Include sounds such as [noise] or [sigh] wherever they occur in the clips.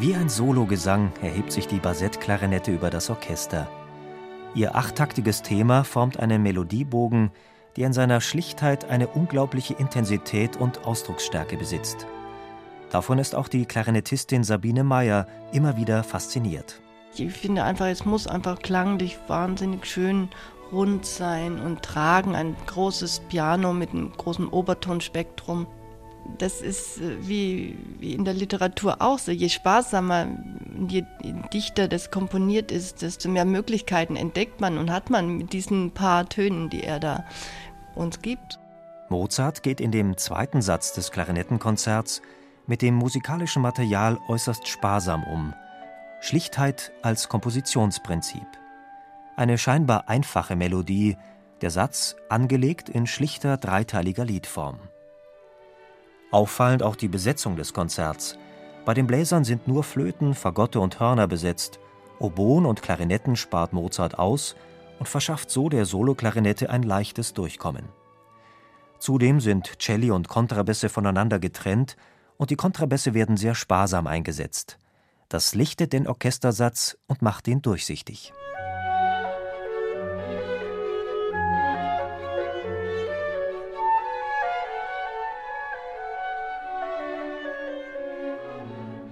Wie ein Sologesang erhebt sich die Bassett-Klarinette über das Orchester. Ihr achttaktiges Thema formt einen Melodiebogen, der in seiner Schlichtheit eine unglaubliche Intensität und Ausdrucksstärke besitzt. Davon ist auch die Klarinettistin Sabine Meyer immer wieder fasziniert. Ich finde einfach, es muss einfach klanglich wahnsinnig schön rund sein und tragen. Ein großes Piano mit einem großen Obertonspektrum das ist äh, wie, wie in der Literatur auch so. Je sparsamer, je dichter das komponiert ist, desto mehr Möglichkeiten entdeckt man und hat man mit diesen paar Tönen, die er da uns gibt. Mozart geht in dem zweiten Satz des Klarinettenkonzerts mit dem musikalischen Material äußerst sparsam um. Schlichtheit als Kompositionsprinzip. Eine scheinbar einfache Melodie, der Satz angelegt in schlichter dreiteiliger Liedform. Auffallend auch die Besetzung des Konzerts. Bei den Bläsern sind nur Flöten, Fagotte und Hörner besetzt. Oboen und Klarinetten spart Mozart aus und verschafft so der Soloklarinette ein leichtes Durchkommen. Zudem sind Celli und Kontrabässe voneinander getrennt und die Kontrabässe werden sehr sparsam eingesetzt. Das lichtet den Orchestersatz und macht ihn durchsichtig.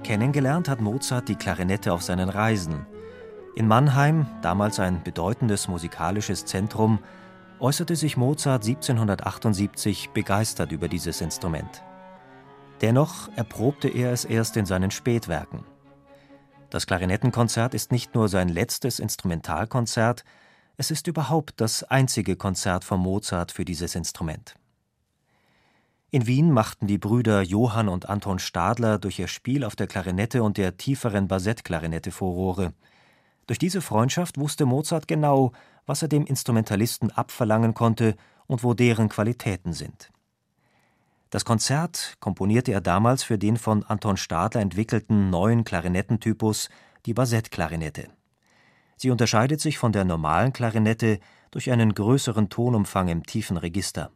Kennengelernt hat Mozart die Klarinette auf seinen Reisen. In Mannheim, damals ein bedeutendes musikalisches Zentrum, äußerte sich Mozart 1778 begeistert über dieses Instrument. Dennoch erprobte er es erst in seinen Spätwerken. Das Klarinettenkonzert ist nicht nur sein letztes Instrumentalkonzert, es ist überhaupt das einzige Konzert von Mozart für dieses Instrument. In Wien machten die Brüder Johann und Anton Stadler durch ihr Spiel auf der Klarinette und der tieferen Bassettklarinette Furore. Durch diese Freundschaft wusste Mozart genau, was er dem Instrumentalisten abverlangen konnte und wo deren Qualitäten sind. Das Konzert komponierte er damals für den von Anton Stadler entwickelten neuen Klarinettentypus, die Bassettklarinette. Sie unterscheidet sich von der normalen Klarinette durch einen größeren Tonumfang im tiefen Register.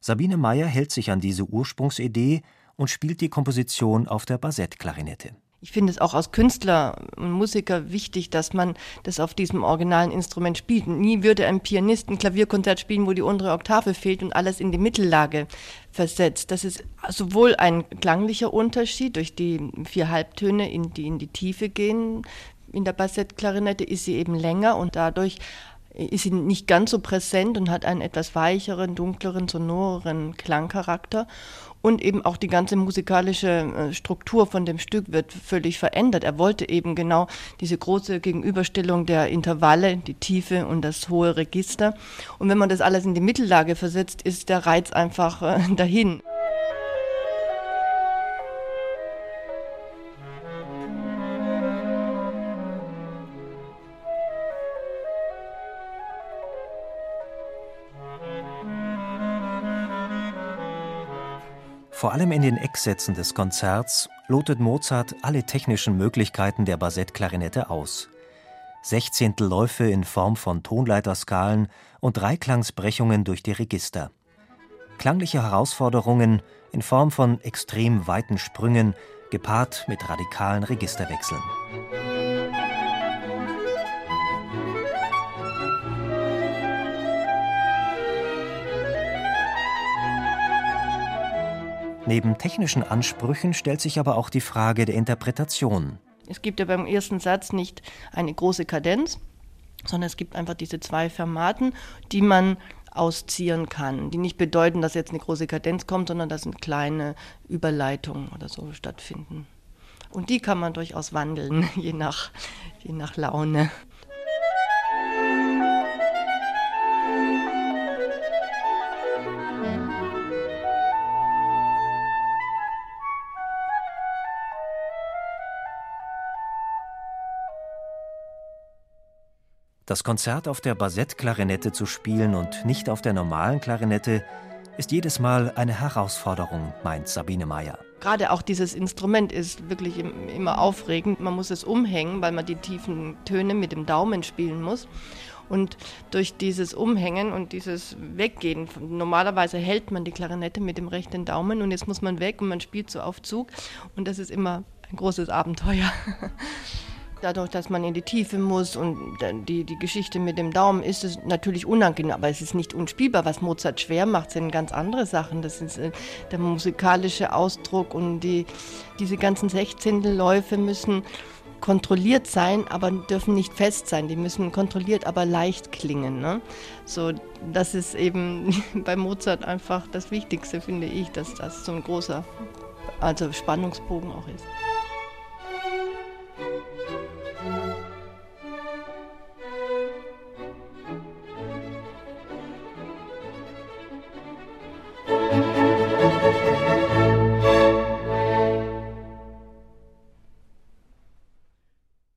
Sabine Meyer hält sich an diese Ursprungsidee und spielt die Komposition auf der Bassettklarinette. Ich finde es auch als Künstler und Musiker wichtig, dass man das auf diesem originalen Instrument spielt. Nie würde ein Pianist ein Klavierkonzert spielen, wo die untere Oktave fehlt und alles in die Mittellage versetzt. Das ist sowohl ein klanglicher Unterschied durch die vier Halbtöne, in die in die Tiefe gehen. In der Bassettklarinette ist sie eben länger und dadurch ist sie nicht ganz so präsent und hat einen etwas weicheren, dunkleren, sonoreren Klangcharakter. Und eben auch die ganze musikalische äh, Struktur von dem Stück wird völlig verändert. Er wollte eben genau diese große Gegenüberstellung der Intervalle, die Tiefe und das hohe Register. Und wenn man das alles in die Mittellage versetzt, ist der Reiz einfach äh, [laughs] dahin. Vor allem in den Ecksätzen des Konzerts lotet Mozart alle technischen Möglichkeiten der Bassettklarinette aus. Sechzehntelläufe in Form von Tonleiterskalen und Dreiklangsbrechungen durch die Register. Klangliche Herausforderungen in Form von extrem weiten Sprüngen, gepaart mit radikalen Registerwechseln. Neben technischen Ansprüchen stellt sich aber auch die Frage der Interpretation. Es gibt ja beim ersten Satz nicht eine große Kadenz, sondern es gibt einfach diese zwei Fermaten, die man ausziehen kann, die nicht bedeuten, dass jetzt eine große Kadenz kommt, sondern dass eine kleine Überleitung oder so stattfinden. Und die kann man durchaus wandeln, [laughs] je nach, je nach Laune. Das Konzert auf der Bassettklarinette zu spielen und nicht auf der normalen Klarinette ist jedes Mal eine Herausforderung, meint Sabine Meyer. Gerade auch dieses Instrument ist wirklich immer aufregend. Man muss es umhängen, weil man die tiefen Töne mit dem Daumen spielen muss. Und durch dieses Umhängen und dieses Weggehen, normalerweise hält man die Klarinette mit dem rechten Daumen und jetzt muss man weg und man spielt so auf Zug. Und das ist immer ein großes Abenteuer. [laughs] Dadurch, dass man in die Tiefe muss und die, die Geschichte mit dem Daumen ist es natürlich unangenehm, aber es ist nicht unspielbar. Was Mozart schwer macht, sind ganz andere Sachen. Das ist äh, der musikalische Ausdruck und die, diese ganzen Sechzehntelläufe müssen kontrolliert sein, aber dürfen nicht fest sein. Die müssen kontrolliert, aber leicht klingen. Ne? So, das ist eben [laughs] bei Mozart einfach das Wichtigste, finde ich, dass das so ein großer also Spannungsbogen auch ist.